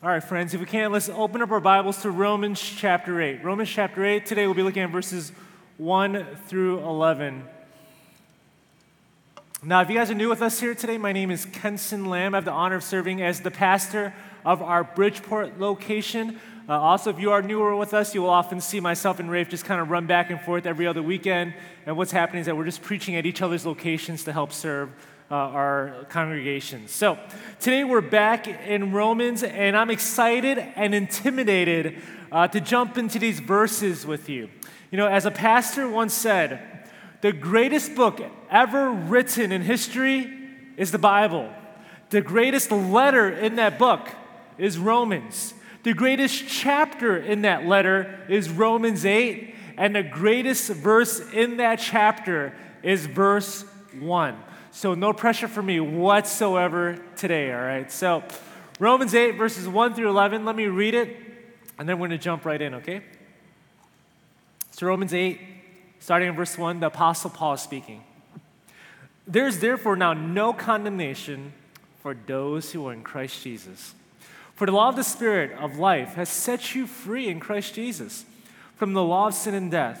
All right, friends, if we can, let's open up our Bibles to Romans chapter 8. Romans chapter 8, today we'll be looking at verses 1 through 11. Now, if you guys are new with us here today, my name is Kenson Lamb. I have the honor of serving as the pastor of our Bridgeport location. Uh, also, if you are newer with us, you will often see myself and Rafe just kind of run back and forth every other weekend. And what's happening is that we're just preaching at each other's locations to help serve uh, our congregations. So today we're back in Romans, and I'm excited and intimidated uh, to jump into these verses with you. You know, as a pastor once said, the greatest book ever written in history is the Bible. The greatest letter in that book is Romans. The greatest chapter in that letter is Romans 8, and the greatest verse in that chapter is verse 1. So, no pressure for me whatsoever today, all right? So, Romans 8, verses 1 through 11, let me read it, and then we're going to jump right in, okay? So, Romans 8, Starting in verse 1, the Apostle Paul is speaking. There is therefore now no condemnation for those who are in Christ Jesus. For the law of the Spirit of life has set you free in Christ Jesus from the law of sin and death.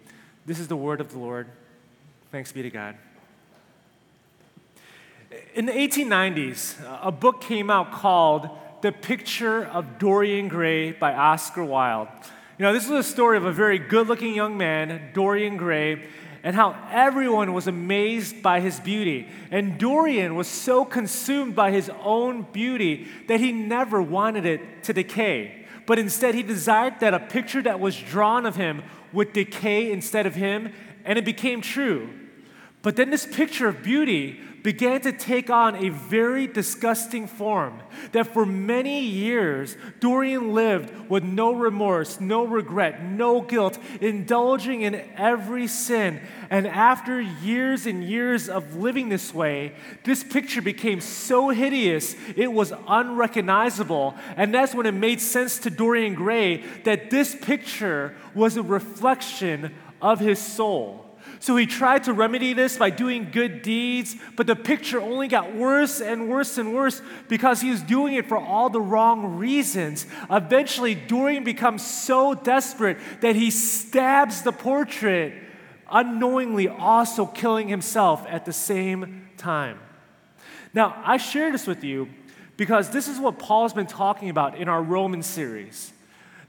This is the word of the Lord. Thanks be to God. In the 1890s, uh, a book came out called The Picture of Dorian Gray by Oscar Wilde. You know, this was a story of a very good looking young man, Dorian Gray, and how everyone was amazed by his beauty. And Dorian was so consumed by his own beauty that he never wanted it to decay. But instead, he desired that a picture that was drawn of him would decay instead of him, and it became true. But then this picture of beauty began to take on a very disgusting form. That for many years, Dorian lived with no remorse, no regret, no guilt, indulging in every sin. And after years and years of living this way, this picture became so hideous, it was unrecognizable. And that's when it made sense to Dorian Gray that this picture was a reflection of his soul. So he tried to remedy this by doing good deeds, but the picture only got worse and worse and worse because he was doing it for all the wrong reasons. Eventually, Dorian becomes so desperate that he stabs the portrait, unknowingly also killing himself at the same time. Now, I share this with you because this is what Paul's been talking about in our Roman series.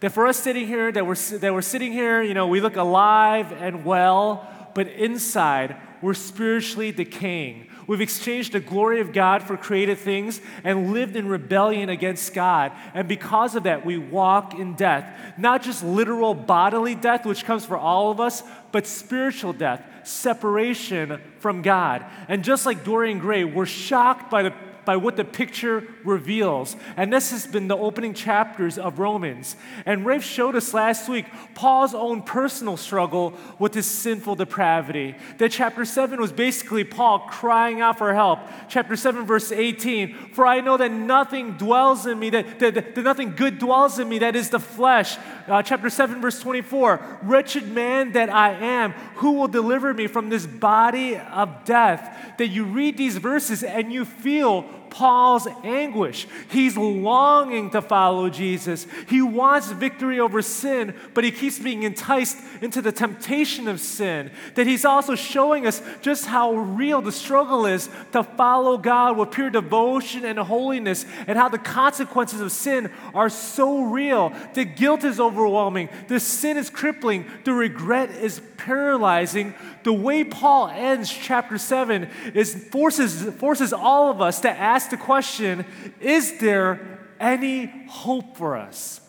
That for us sitting here, that we're, that we're sitting here, you know, we look alive and well, but inside, we're spiritually decaying. We've exchanged the glory of God for created things and lived in rebellion against God. And because of that, we walk in death. Not just literal bodily death, which comes for all of us, but spiritual death, separation from God. And just like Dorian Gray, we're shocked by the by what the picture reveals. And this has been the opening chapters of Romans. And Rafe showed us last week Paul's own personal struggle with his sinful depravity. That chapter 7 was basically Paul crying out for help. Chapter 7, verse 18 For I know that nothing dwells in me, that, that, that nothing good dwells in me, that is the flesh. Uh, chapter 7, verse 24 Wretched man that I am, who will deliver me from this body of death? That you read these verses and you feel Paul's anguish. He's longing to follow Jesus. He wants victory over sin, but he keeps being enticed into the temptation of sin. That he's also showing us just how real the struggle is to follow God with pure devotion and holiness, and how the consequences of sin are so real. The guilt is overwhelming, the sin is crippling, the regret is paralyzing. The way Paul ends chapter 7 is forces, forces all of us to ask the question is there any hope for us?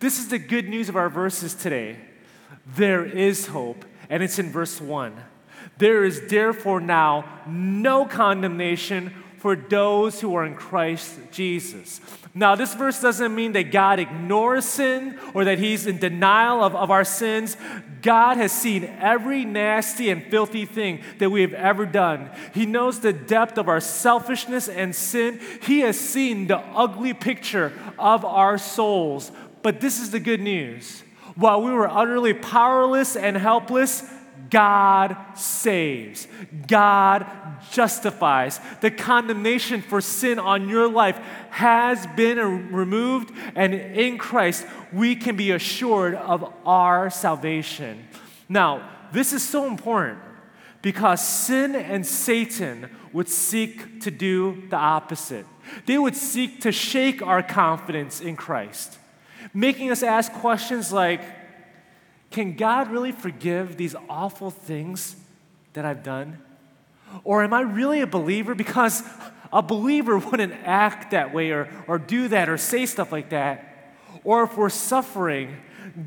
This is the good news of our verses today. There is hope, and it's in verse 1. There is therefore now no condemnation for those who are in Christ Jesus. Now, this verse doesn't mean that God ignores sin or that he's in denial of, of our sins. God has seen every nasty and filthy thing that we have ever done. He knows the depth of our selfishness and sin. He has seen the ugly picture of our souls. But this is the good news. While we were utterly powerless and helpless, God saves. God justifies. The condemnation for sin on your life has been removed, and in Christ, we can be assured of our salvation. Now, this is so important because sin and Satan would seek to do the opposite. They would seek to shake our confidence in Christ, making us ask questions like, can God really forgive these awful things that I've done? Or am I really a believer? Because a believer wouldn't act that way or, or do that or say stuff like that. Or if we're suffering,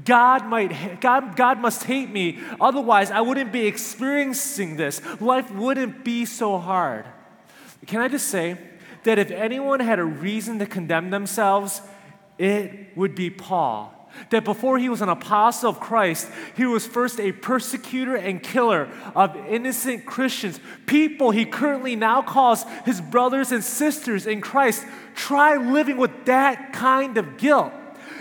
God might God, God must hate me. Otherwise, I wouldn't be experiencing this. Life wouldn't be so hard. Can I just say that if anyone had a reason to condemn themselves, it would be Paul that before he was an apostle of Christ, he was first a persecutor and killer of innocent Christians, people he currently now calls his brothers and sisters in Christ. Try living with that kind of guilt.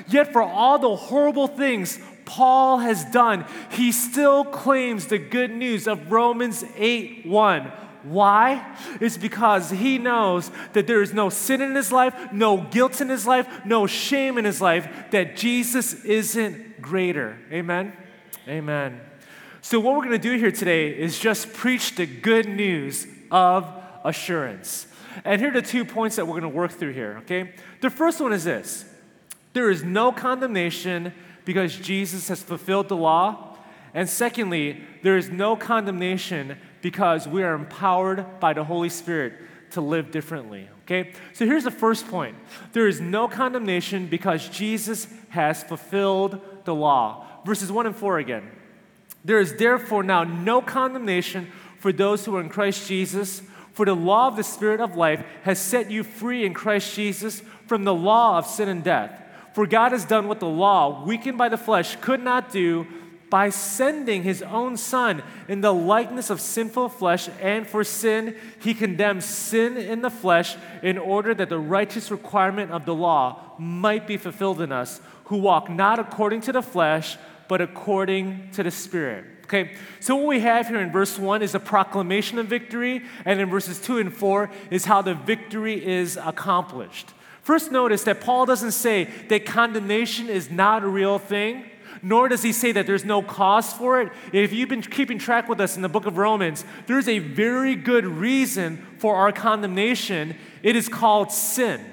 Yet, for all the horrible things Paul has done, he still claims the good news of Romans 8 1. Why? It's because he knows that there is no sin in his life, no guilt in his life, no shame in his life, that Jesus isn't greater. Amen? Amen. So, what we're going to do here today is just preach the good news of assurance. And here are the two points that we're going to work through here, okay? The first one is this there is no condemnation because Jesus has fulfilled the law. And secondly, there is no condemnation because we are empowered by the Holy Spirit to live differently. Okay? So here's the first point there is no condemnation because Jesus has fulfilled the law. Verses 1 and 4 again. There is therefore now no condemnation for those who are in Christ Jesus. For the law of the Spirit of life has set you free in Christ Jesus from the law of sin and death. For God has done what the law, weakened by the flesh, could not do by sending his own son in the likeness of sinful flesh, and for sin, he condemns sin in the flesh in order that the righteous requirement of the law might be fulfilled in us, who walk not according to the flesh, but according to the Spirit. Okay, so what we have here in verse 1 is a proclamation of victory, and in verses 2 and 4 is how the victory is accomplished. First, notice that Paul doesn't say that condemnation is not a real thing nor does he say that there's no cause for it. If you've been keeping track with us in the book of Romans, there's a very good reason for our condemnation. It is called sin.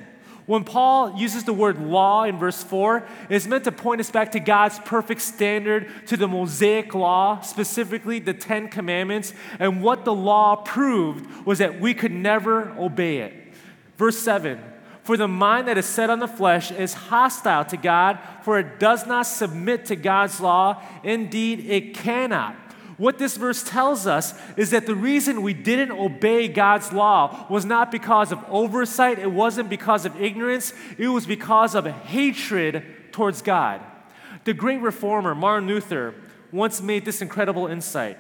When Paul uses the word law in verse 4, it's meant to point us back to God's perfect standard, to the Mosaic law, specifically the Ten Commandments. And what the law proved was that we could never obey it. Verse 7 for the mind that is set on the flesh is hostile to God, for it does not submit to God's law. Indeed, it cannot. What this verse tells us is that the reason we didn't obey God's law was not because of oversight, it wasn't because of ignorance, it was because of hatred towards God. The great reformer, Martin Luther, once made this incredible insight.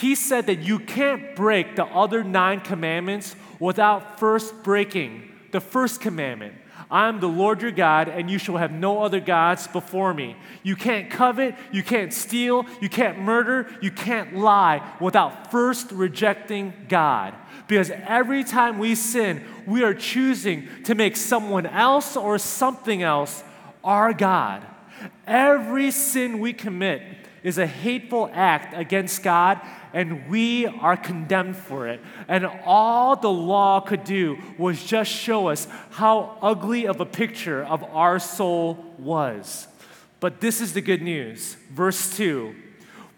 He said that you can't break the other nine commandments without first breaking the first commandment I am the Lord your God, and you shall have no other gods before me. You can't covet, you can't steal, you can't murder, you can't lie without first rejecting God. Because every time we sin, we are choosing to make someone else or something else our God. Every sin we commit is a hateful act against God and we are condemned for it. And all the law could do was just show us how ugly of a picture of our soul was. But this is the good news. Verse 2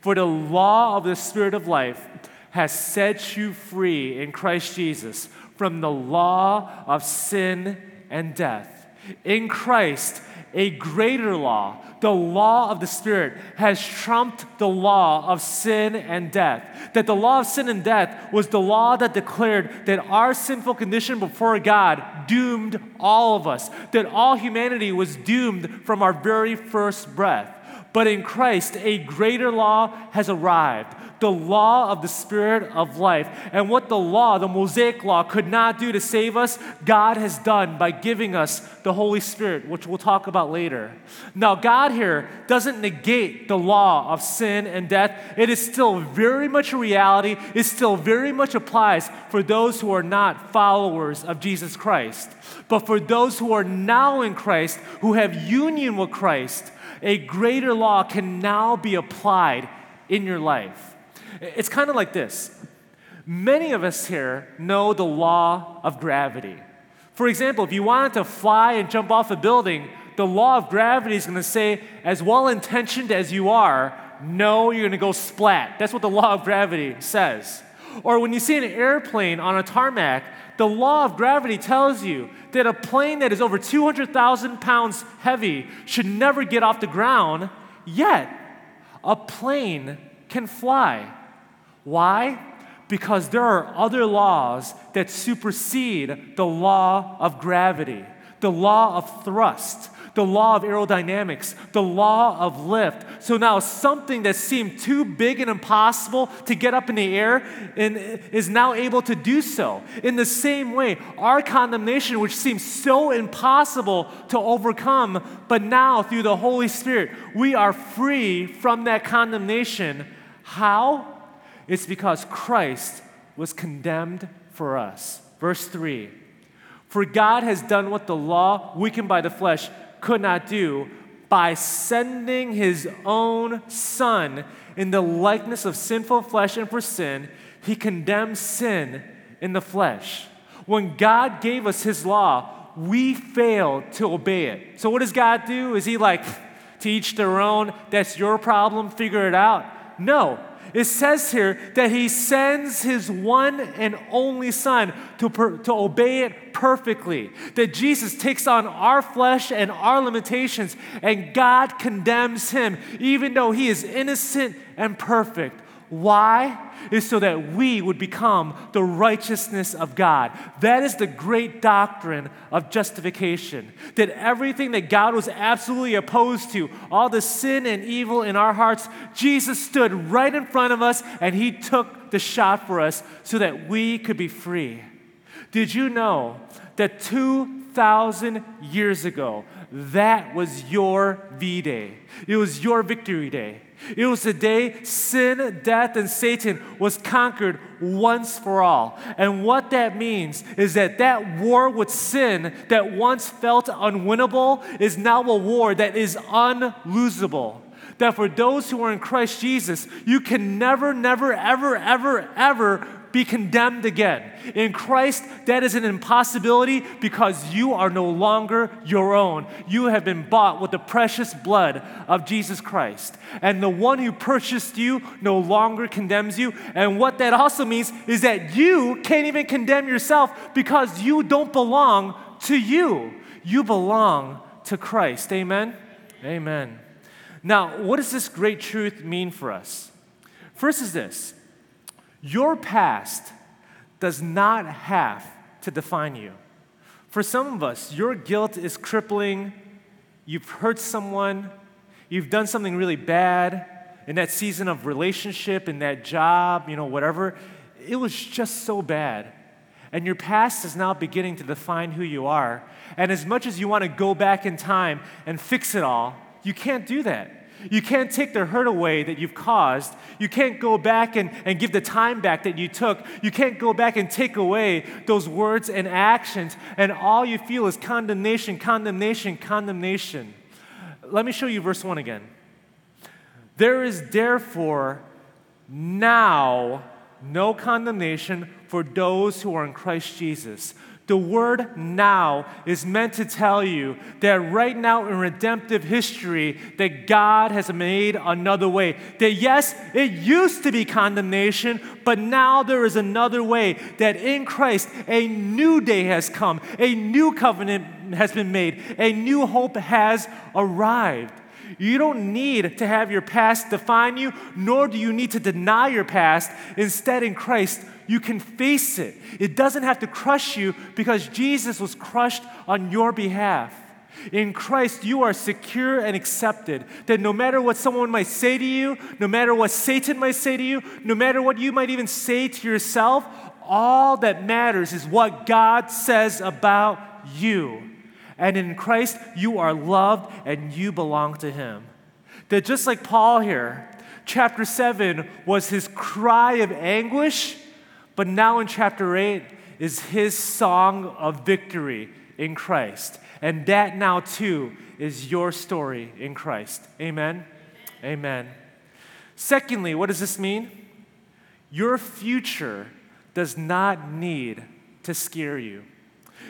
For the law of the Spirit of life has set you free in Christ Jesus from the law of sin and death. In Christ, a greater law, the law of the Spirit, has trumped the law of sin and death. That the law of sin and death was the law that declared that our sinful condition before God doomed all of us, that all humanity was doomed from our very first breath. But in Christ, a greater law has arrived the law of the Spirit of life. And what the law, the Mosaic law, could not do to save us, God has done by giving us the Holy Spirit, which we'll talk about later. Now, God here doesn't negate the law of sin and death. It is still very much a reality, it still very much applies for those who are not followers of Jesus Christ. But for those who are now in Christ, who have union with Christ, a greater law can now be applied in your life. It's kind of like this many of us here know the law of gravity. For example, if you wanted to fly and jump off a building, the law of gravity is going to say, as well intentioned as you are, no, you're going to go splat. That's what the law of gravity says. Or when you see an airplane on a tarmac, the law of gravity tells you that a plane that is over 200,000 pounds heavy should never get off the ground, yet a plane can fly. Why? Because there are other laws that supersede the law of gravity, the law of thrust, the law of aerodynamics, the law of lift. So now something that seemed too big and impossible to get up in the air and is now able to do so. In the same way, our condemnation, which seems so impossible to overcome, but now through the Holy Spirit, we are free from that condemnation. How? It's because Christ was condemned for us. Verse 3 For God has done what the law, weakened by the flesh, could not do by sending his own Son in the likeness of sinful flesh and for sin, he condemned sin in the flesh. When God gave us his law, we failed to obey it. So, what does God do? Is he like, teach their own, that's your problem, figure it out? No, it says here that he sends his one and only son to, per, to obey it perfectly. That Jesus takes on our flesh and our limitations, and God condemns him, even though he is innocent and perfect. Why? Is so that we would become the righteousness of God. That is the great doctrine of justification. That everything that God was absolutely opposed to, all the sin and evil in our hearts, Jesus stood right in front of us and he took the shot for us so that we could be free. Did you know that 2,000 years ago, that was your V Day? It was your victory day. It was the day sin, death, and Satan was conquered once for all. And what that means is that that war with sin that once felt unwinnable is now a war that is unlosable. That for those who are in Christ Jesus, you can never, never, ever, ever, ever be condemned again. In Christ, that is an impossibility because you are no longer your own. You have been bought with the precious blood of Jesus Christ. And the one who purchased you no longer condemns you. And what that also means is that you can't even condemn yourself because you don't belong to you. You belong to Christ. Amen? Amen. Now, what does this great truth mean for us? First is this your past does not have to define you. For some of us, your guilt is crippling. You've hurt someone, you've done something really bad in that season of relationship, in that job, you know, whatever. It was just so bad. And your past is now beginning to define who you are. And as much as you want to go back in time and fix it all, you can't do that. You can't take the hurt away that you've caused. You can't go back and, and give the time back that you took. You can't go back and take away those words and actions. And all you feel is condemnation, condemnation, condemnation. Let me show you verse 1 again. There is therefore now no condemnation for those who are in Christ Jesus. The word now is meant to tell you that right now in redemptive history that God has made another way. That yes, it used to be condemnation, but now there is another way that in Christ a new day has come. A new covenant has been made. A new hope has arrived. You don't need to have your past define you, nor do you need to deny your past. Instead, in Christ, you can face it. It doesn't have to crush you because Jesus was crushed on your behalf. In Christ, you are secure and accepted. That no matter what someone might say to you, no matter what Satan might say to you, no matter what you might even say to yourself, all that matters is what God says about you. And in Christ, you are loved and you belong to Him. That just like Paul here, chapter 7 was his cry of anguish, but now in chapter 8 is his song of victory in Christ. And that now too is your story in Christ. Amen? Amen. Secondly, what does this mean? Your future does not need to scare you.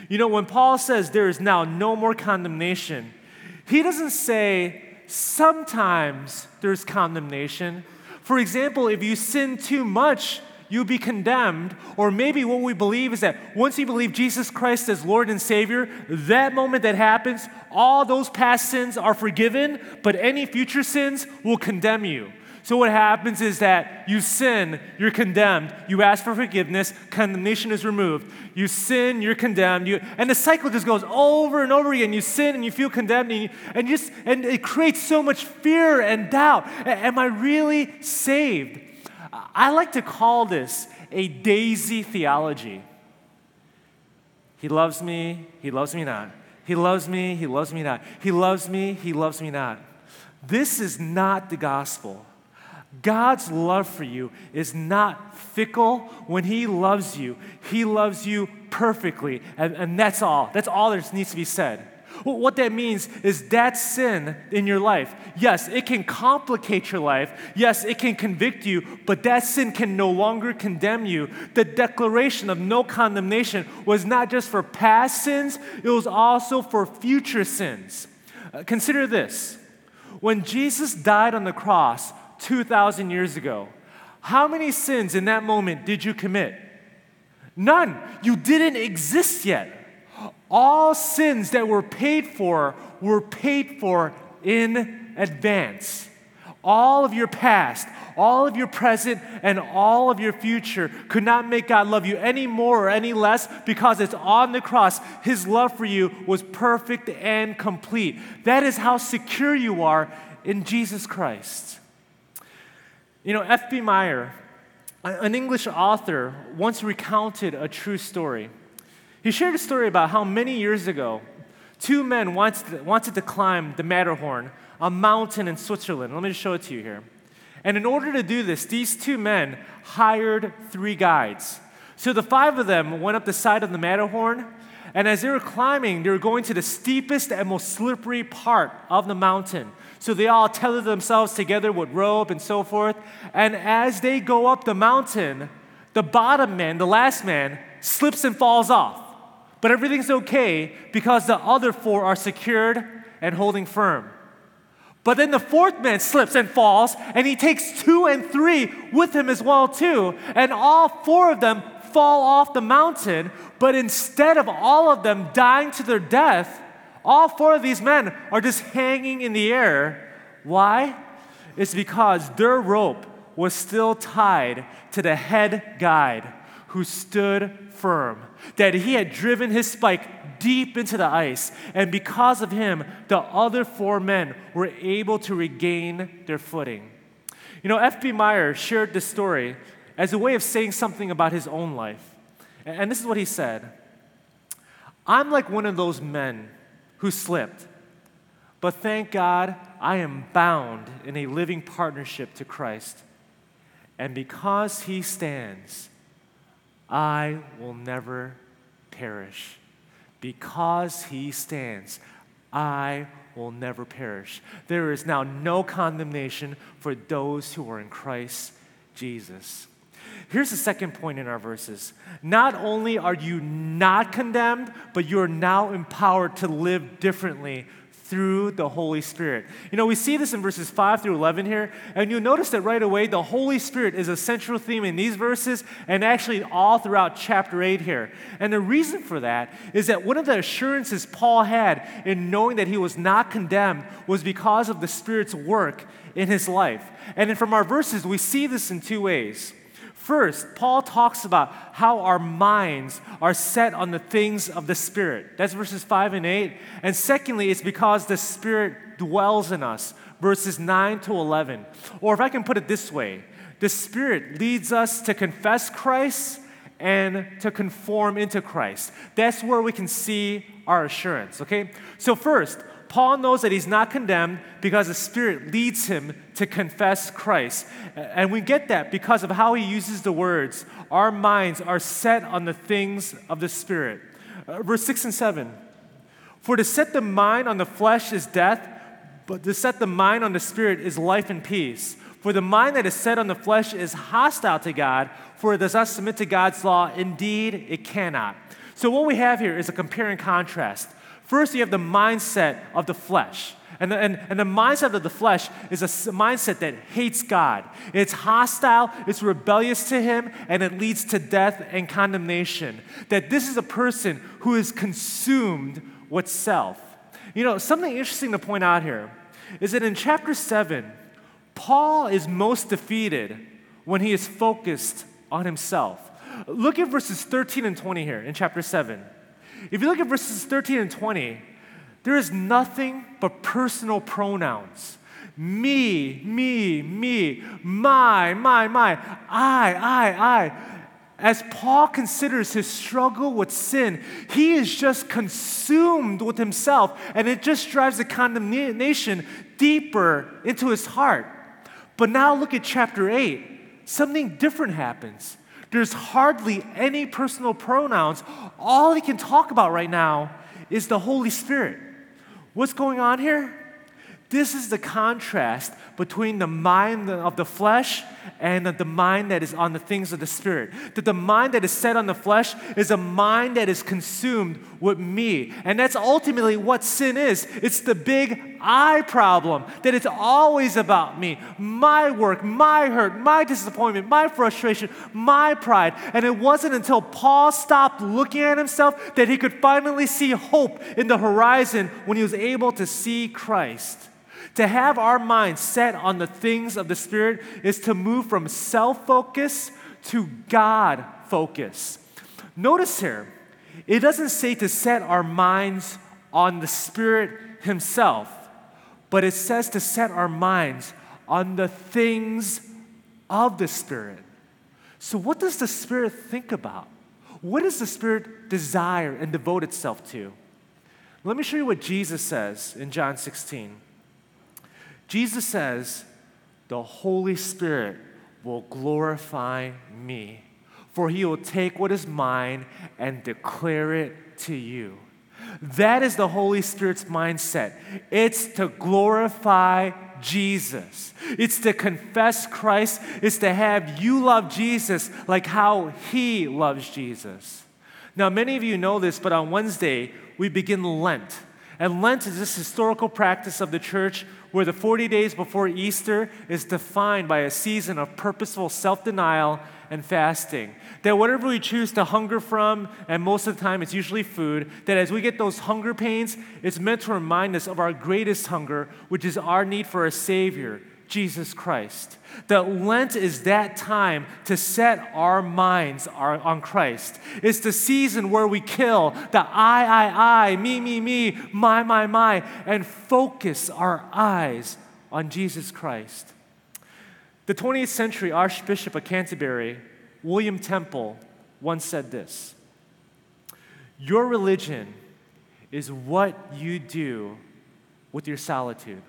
You know, when Paul says there is now no more condemnation, he doesn't say sometimes there's condemnation. For example, if you sin too much, you'll be condemned. Or maybe what we believe is that once you believe Jesus Christ as Lord and Savior, that moment that happens, all those past sins are forgiven, but any future sins will condemn you. So, what happens is that you sin, you're condemned. You ask for forgiveness, condemnation is removed. You sin, you're condemned. You, and the cycle just goes over and over again. You sin and you feel condemned, and, you, and, just, and it creates so much fear and doubt. Am I really saved? I like to call this a daisy theology. He loves me, he loves me not. He loves me, he loves me not. He loves me, he loves me not. This is not the gospel. God's love for you is not fickle. When He loves you, He loves you perfectly. And, and that's all. That's all that needs to be said. What that means is that sin in your life, yes, it can complicate your life. Yes, it can convict you, but that sin can no longer condemn you. The declaration of no condemnation was not just for past sins, it was also for future sins. Uh, consider this when Jesus died on the cross, 2,000 years ago. How many sins in that moment did you commit? None. You didn't exist yet. All sins that were paid for were paid for in advance. All of your past, all of your present, and all of your future could not make God love you any more or any less because it's on the cross. His love for you was perfect and complete. That is how secure you are in Jesus Christ. You know, F.B. Meyer, an English author, once recounted a true story. He shared a story about how many years ago, two men wanted to, climb the Matterhorn, a mountain in Switzerland. Let me just show it to you here. And in order to do this, these two men hired three guides. So the five of them went up the side of the Matterhorn, and as they were climbing, they were going to the steepest and most slippery part of the mountain. So they all tethered themselves together with rope and so forth. And as they go up the mountain, the bottom man, the last man, slips and falls off. But everything's okay because the other four are secured and holding firm. But then the fourth man slips and falls, and he takes two and three with him as well too, and all four of them fall off the mountain. But instead of all of them dying to their death, all four of these men are just hanging in the air. Why? It's because their rope was still tied to the head guide who stood firm, that he had driven his spike deep into the ice, and because of him, the other four men were able to regain their footing. You know, F.B. Meyer shared this story as a way of saying something about his own life. And this is what he said I'm like one of those men who slipped, but thank God I am bound in a living partnership to Christ. And because he stands, I will never perish. Because he stands, I will never perish. There is now no condemnation for those who are in Christ Jesus. Here's the second point in our verses. Not only are you not condemned, but you are now empowered to live differently through the Holy Spirit. You know, we see this in verses 5 through 11 here, and you'll notice that right away the Holy Spirit is a central theme in these verses and actually all throughout chapter 8 here. And the reason for that is that one of the assurances Paul had in knowing that he was not condemned was because of the Spirit's work in his life. And from our verses, we see this in two ways. First, Paul talks about how our minds are set on the things of the Spirit. That's verses 5 and 8. And secondly, it's because the Spirit dwells in us, verses 9 to 11. Or if I can put it this way, the Spirit leads us to confess Christ and to conform into Christ. That's where we can see our assurance, okay? So, first, Paul knows that he's not condemned because the Spirit leads him to confess Christ. And we get that because of how he uses the words. Our minds are set on the things of the Spirit. Uh, verse 6 and 7. For to set the mind on the flesh is death, but to set the mind on the Spirit is life and peace. For the mind that is set on the flesh is hostile to God, for it does not submit to God's law. Indeed, it cannot. So, what we have here is a compare and contrast. First, you have the mindset of the flesh. And the, and, and the mindset of the flesh is a mindset that hates God. It's hostile, it's rebellious to Him, and it leads to death and condemnation. That this is a person who is consumed with self. You know, something interesting to point out here is that in chapter 7, Paul is most defeated when he is focused on himself. Look at verses 13 and 20 here in chapter 7. If you look at verses 13 and 20, there is nothing but personal pronouns. Me, me, me, my, my, my, I, I, I. As Paul considers his struggle with sin, he is just consumed with himself, and it just drives the condemnation deeper into his heart. But now look at chapter 8. Something different happens. There's hardly any personal pronouns. All he can talk about right now is the Holy Spirit. What's going on here? This is the contrast between the mind of the flesh and the mind that is on the things of the spirit. That the mind that is set on the flesh is a mind that is consumed with me. And that's ultimately what sin is. It's the big I problem, that it's always about me, my work, my hurt, my disappointment, my frustration, my pride. And it wasn't until Paul stopped looking at himself that he could finally see hope in the horizon when he was able to see Christ. To have our minds set on the things of the Spirit is to move from self focus to God focus. Notice here, it doesn't say to set our minds on the Spirit Himself, but it says to set our minds on the things of the Spirit. So, what does the Spirit think about? What does the Spirit desire and devote itself to? Let me show you what Jesus says in John 16. Jesus says, The Holy Spirit will glorify me, for he will take what is mine and declare it to you. That is the Holy Spirit's mindset. It's to glorify Jesus. It's to confess Christ. It's to have you love Jesus like how he loves Jesus. Now, many of you know this, but on Wednesday, we begin Lent. And Lent is this historical practice of the church where the 40 days before Easter is defined by a season of purposeful self denial and fasting. That whatever we choose to hunger from, and most of the time it's usually food, that as we get those hunger pains, it's meant to remind us of our greatest hunger, which is our need for a Savior, Jesus Christ. That Lent is that time to set our minds on Christ. It's the season where we kill the I, I, I, me, me, me, my, my, my, and focus our eyes on Jesus Christ. The 20th century Archbishop of Canterbury, William Temple, once said this Your religion is what you do with your solitude.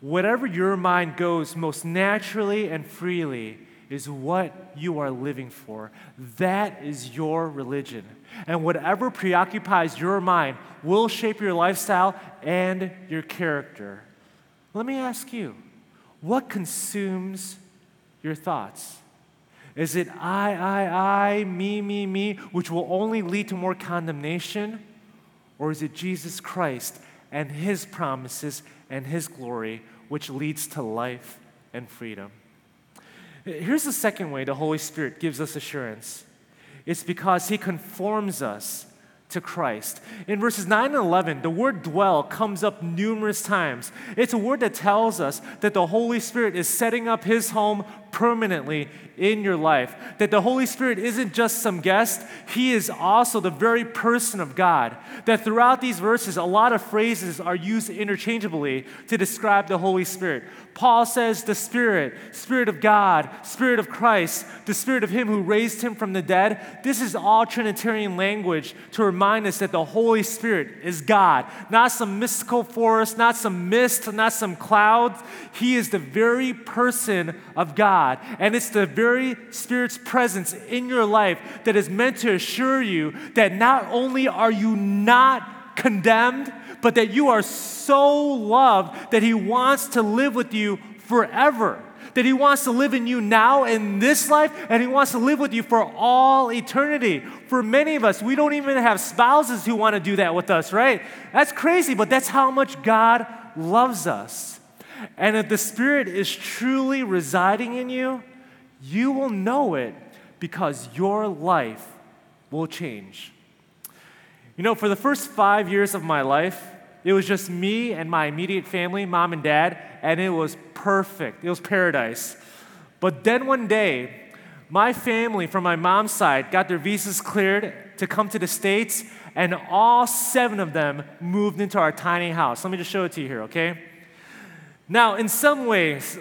Whatever your mind goes most naturally and freely is what you are living for. That is your religion. And whatever preoccupies your mind will shape your lifestyle and your character. Let me ask you what consumes your thoughts? Is it I, I, I, me, me, me, which will only lead to more condemnation? Or is it Jesus Christ and His promises and His glory, which leads to life and freedom? Here's the second way the Holy Spirit gives us assurance it's because He conforms us to Christ. In verses 9 and 11, the word dwell comes up numerous times. It's a word that tells us that the Holy Spirit is setting up His home permanently in your life. That the Holy Spirit isn't just some guest, He is also the very person of God. That throughout these verses, a lot of phrases are used interchangeably to describe the Holy Spirit. Paul says, the Spirit, Spirit of God, Spirit of Christ, the Spirit of Him who raised Him from the dead. This is all Trinitarian language to remind us that the Holy Spirit is God, not some mystical force, not some mist, not some clouds. He is the very person of God. And it's the very Spirit's presence in your life that is meant to assure you that not only are you not condemned, but that you are so loved that He wants to live with you forever. That He wants to live in you now in this life, and He wants to live with you for all eternity. For many of us, we don't even have spouses who want to do that with us, right? That's crazy, but that's how much God loves us. And if the Spirit is truly residing in you, you will know it because your life will change. You know, for the first five years of my life, it was just me and my immediate family, mom and dad, and it was perfect. It was paradise. But then one day, my family from my mom's side got their visas cleared to come to the States, and all seven of them moved into our tiny house. Let me just show it to you here, okay? Now, in some ways,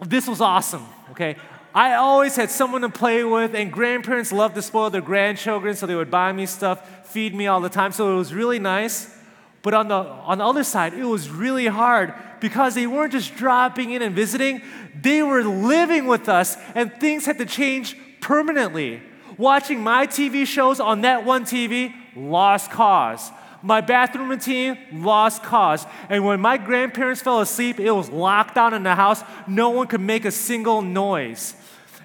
this was awesome, okay? I always had someone to play with, and grandparents loved to spoil their grandchildren, so they would buy me stuff, feed me all the time. So it was really nice. But on the, on the other side, it was really hard because they weren't just dropping in and visiting, they were living with us, and things had to change permanently. Watching my TV shows on that one TV, lost cause. My bathroom routine, lost cause. And when my grandparents fell asleep, it was locked down in the house. No one could make a single noise.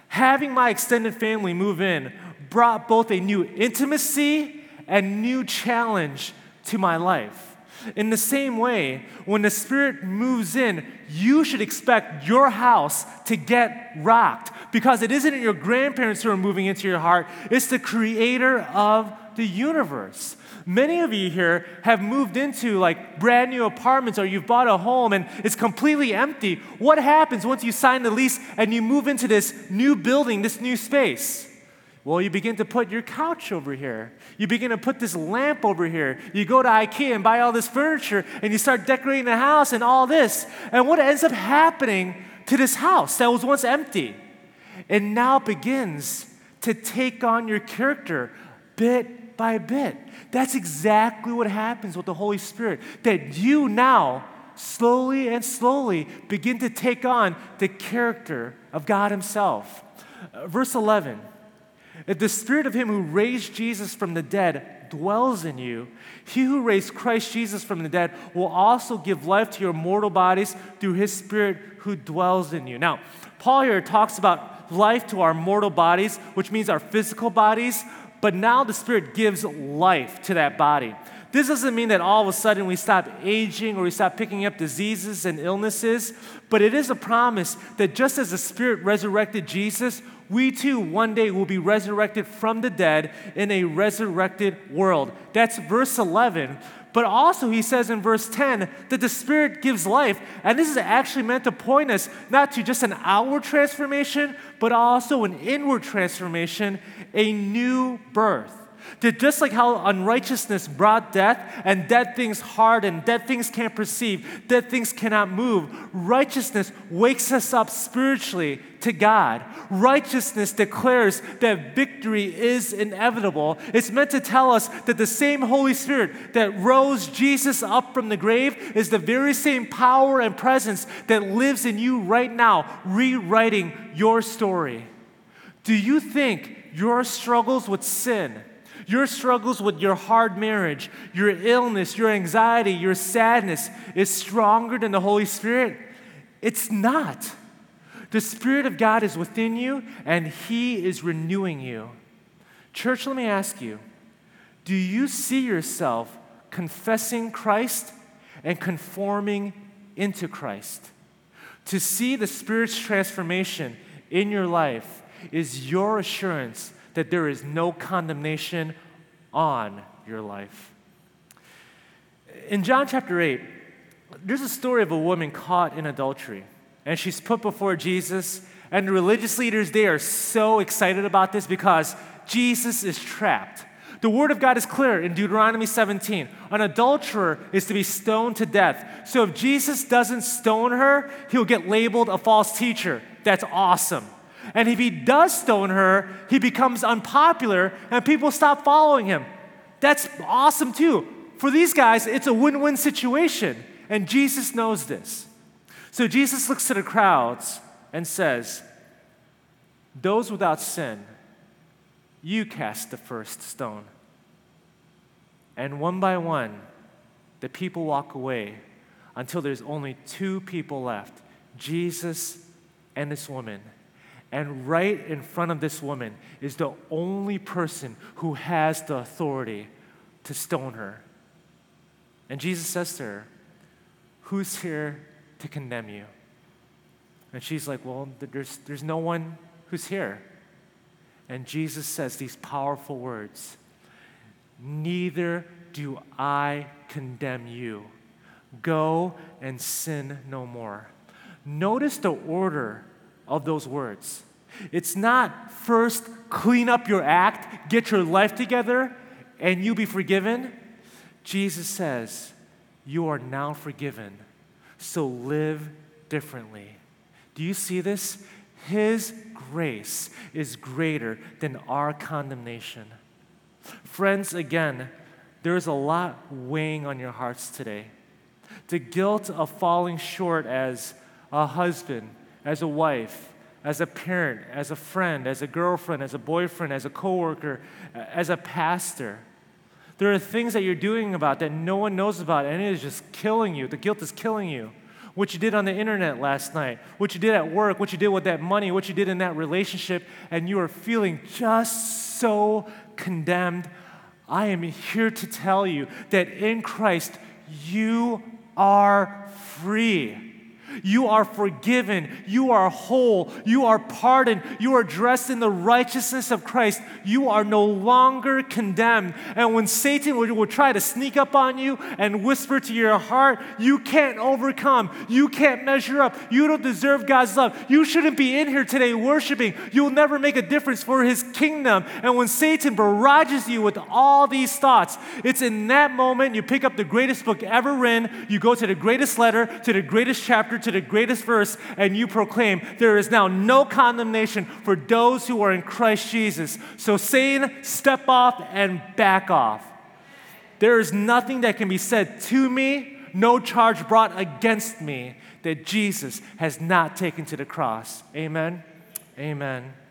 Having my extended family move in brought both a new intimacy and new challenge to my life. In the same way, when the Spirit moves in, you should expect your house to get rocked because it isn't your grandparents who are moving into your heart, it's the creator of the universe. Many of you here have moved into like brand new apartments or you've bought a home and it's completely empty. What happens once you sign the lease and you move into this new building, this new space? Well, you begin to put your couch over here. You begin to put this lamp over here. You go to IKEA and buy all this furniture and you start decorating the house and all this. And what ends up happening to this house that was once empty? It now begins to take on your character bit by a bit. That's exactly what happens with the Holy Spirit. That you now, slowly and slowly, begin to take on the character of God Himself. Uh, verse 11 If the Spirit of Him who raised Jesus from the dead dwells in you, He who raised Christ Jesus from the dead will also give life to your mortal bodies through His Spirit who dwells in you. Now, Paul here talks about life to our mortal bodies, which means our physical bodies, but now the Spirit gives life to that body. This doesn't mean that all of a sudden we stop aging or we stop picking up diseases and illnesses, but it is a promise that just as the Spirit resurrected Jesus, we too one day will be resurrected from the dead in a resurrected world. That's verse 11. But also, he says in verse 10 that the Spirit gives life. And this is actually meant to point us not to just an outward transformation, but also an inward transformation, a new birth. That just like how unrighteousness brought death, and dead things harden, dead things can't perceive, dead things cannot move, righteousness wakes us up spiritually to God. Righteousness declares that victory is inevitable. It's meant to tell us that the same Holy Spirit that rose Jesus up from the grave is the very same power and presence that lives in you right now, rewriting your story. Do you think your struggles with sin, your struggles with your hard marriage, your illness, your anxiety, your sadness is stronger than the Holy Spirit? It's not. The Spirit of God is within you and He is renewing you. Church, let me ask you do you see yourself confessing Christ and conforming into Christ? To see the Spirit's transformation in your life is your assurance that there is no condemnation on your life. In John chapter 8, there's a story of a woman caught in adultery, and she's put before Jesus, and the religious leaders, they are so excited about this because Jesus is trapped. The word of God is clear in Deuteronomy 17. An adulterer is to be stoned to death. So if Jesus doesn't stone her, he'll get labeled a false teacher. That's awesome. And if he does stone her, he becomes unpopular and people stop following him. That's awesome too. For these guys, it's a win win situation. And Jesus knows this. So Jesus looks to the crowds and says, Those without sin, you cast the first stone. And one by one, the people walk away until there's only two people left Jesus and this woman. And right in front of this woman is the only person who has the authority to stone her. And Jesus says to her, Who's here to condemn you? And she's like, Well, there's, there's no one who's here. And Jesus says these powerful words Neither do I condemn you. Go and sin no more. Notice the order of those words. It's not first clean up your act, get your life together, and you be forgiven. Jesus says, You are now forgiven, so live differently. Do you see this? His grace is greater than our condemnation. Friends, again, there is a lot weighing on your hearts today. The guilt of falling short as a husband, as a wife, as a parent, as a friend, as a girlfriend, as a boyfriend, as a coworker, uh, as a pastor. There are things that you're doing about that no one knows about, and it is just killing you. The guilt is killing you. What you did on the internet last night, what you did at work, what you did with that money, what you did in that relationship, and you are feeling just so condemned. I am here to tell you that in Christ, you are free. You are forgiven. You are whole. You are pardoned. You are dressed in the righteousness of Christ. You are no longer condemned. And when Satan will, will, try to sneak up on you and whisper to your heart, you can't overcome. You can't measure up. You don't deserve God's love. You shouldn't be in here today worshiping. You'll never make a difference for his kingdom. And when Satan barrages you with all these thoughts, it's in that moment you pick up the greatest book ever written, you go to the greatest letter, to the greatest chapter, to the greatest verse and you proclaim, There is now no condemnation for those who are in Christ Jesus. So, Satan, step off and back off. There is nothing that can be said to me, no charge brought against me that Jesus has not taken to the cross. Amen. Amen.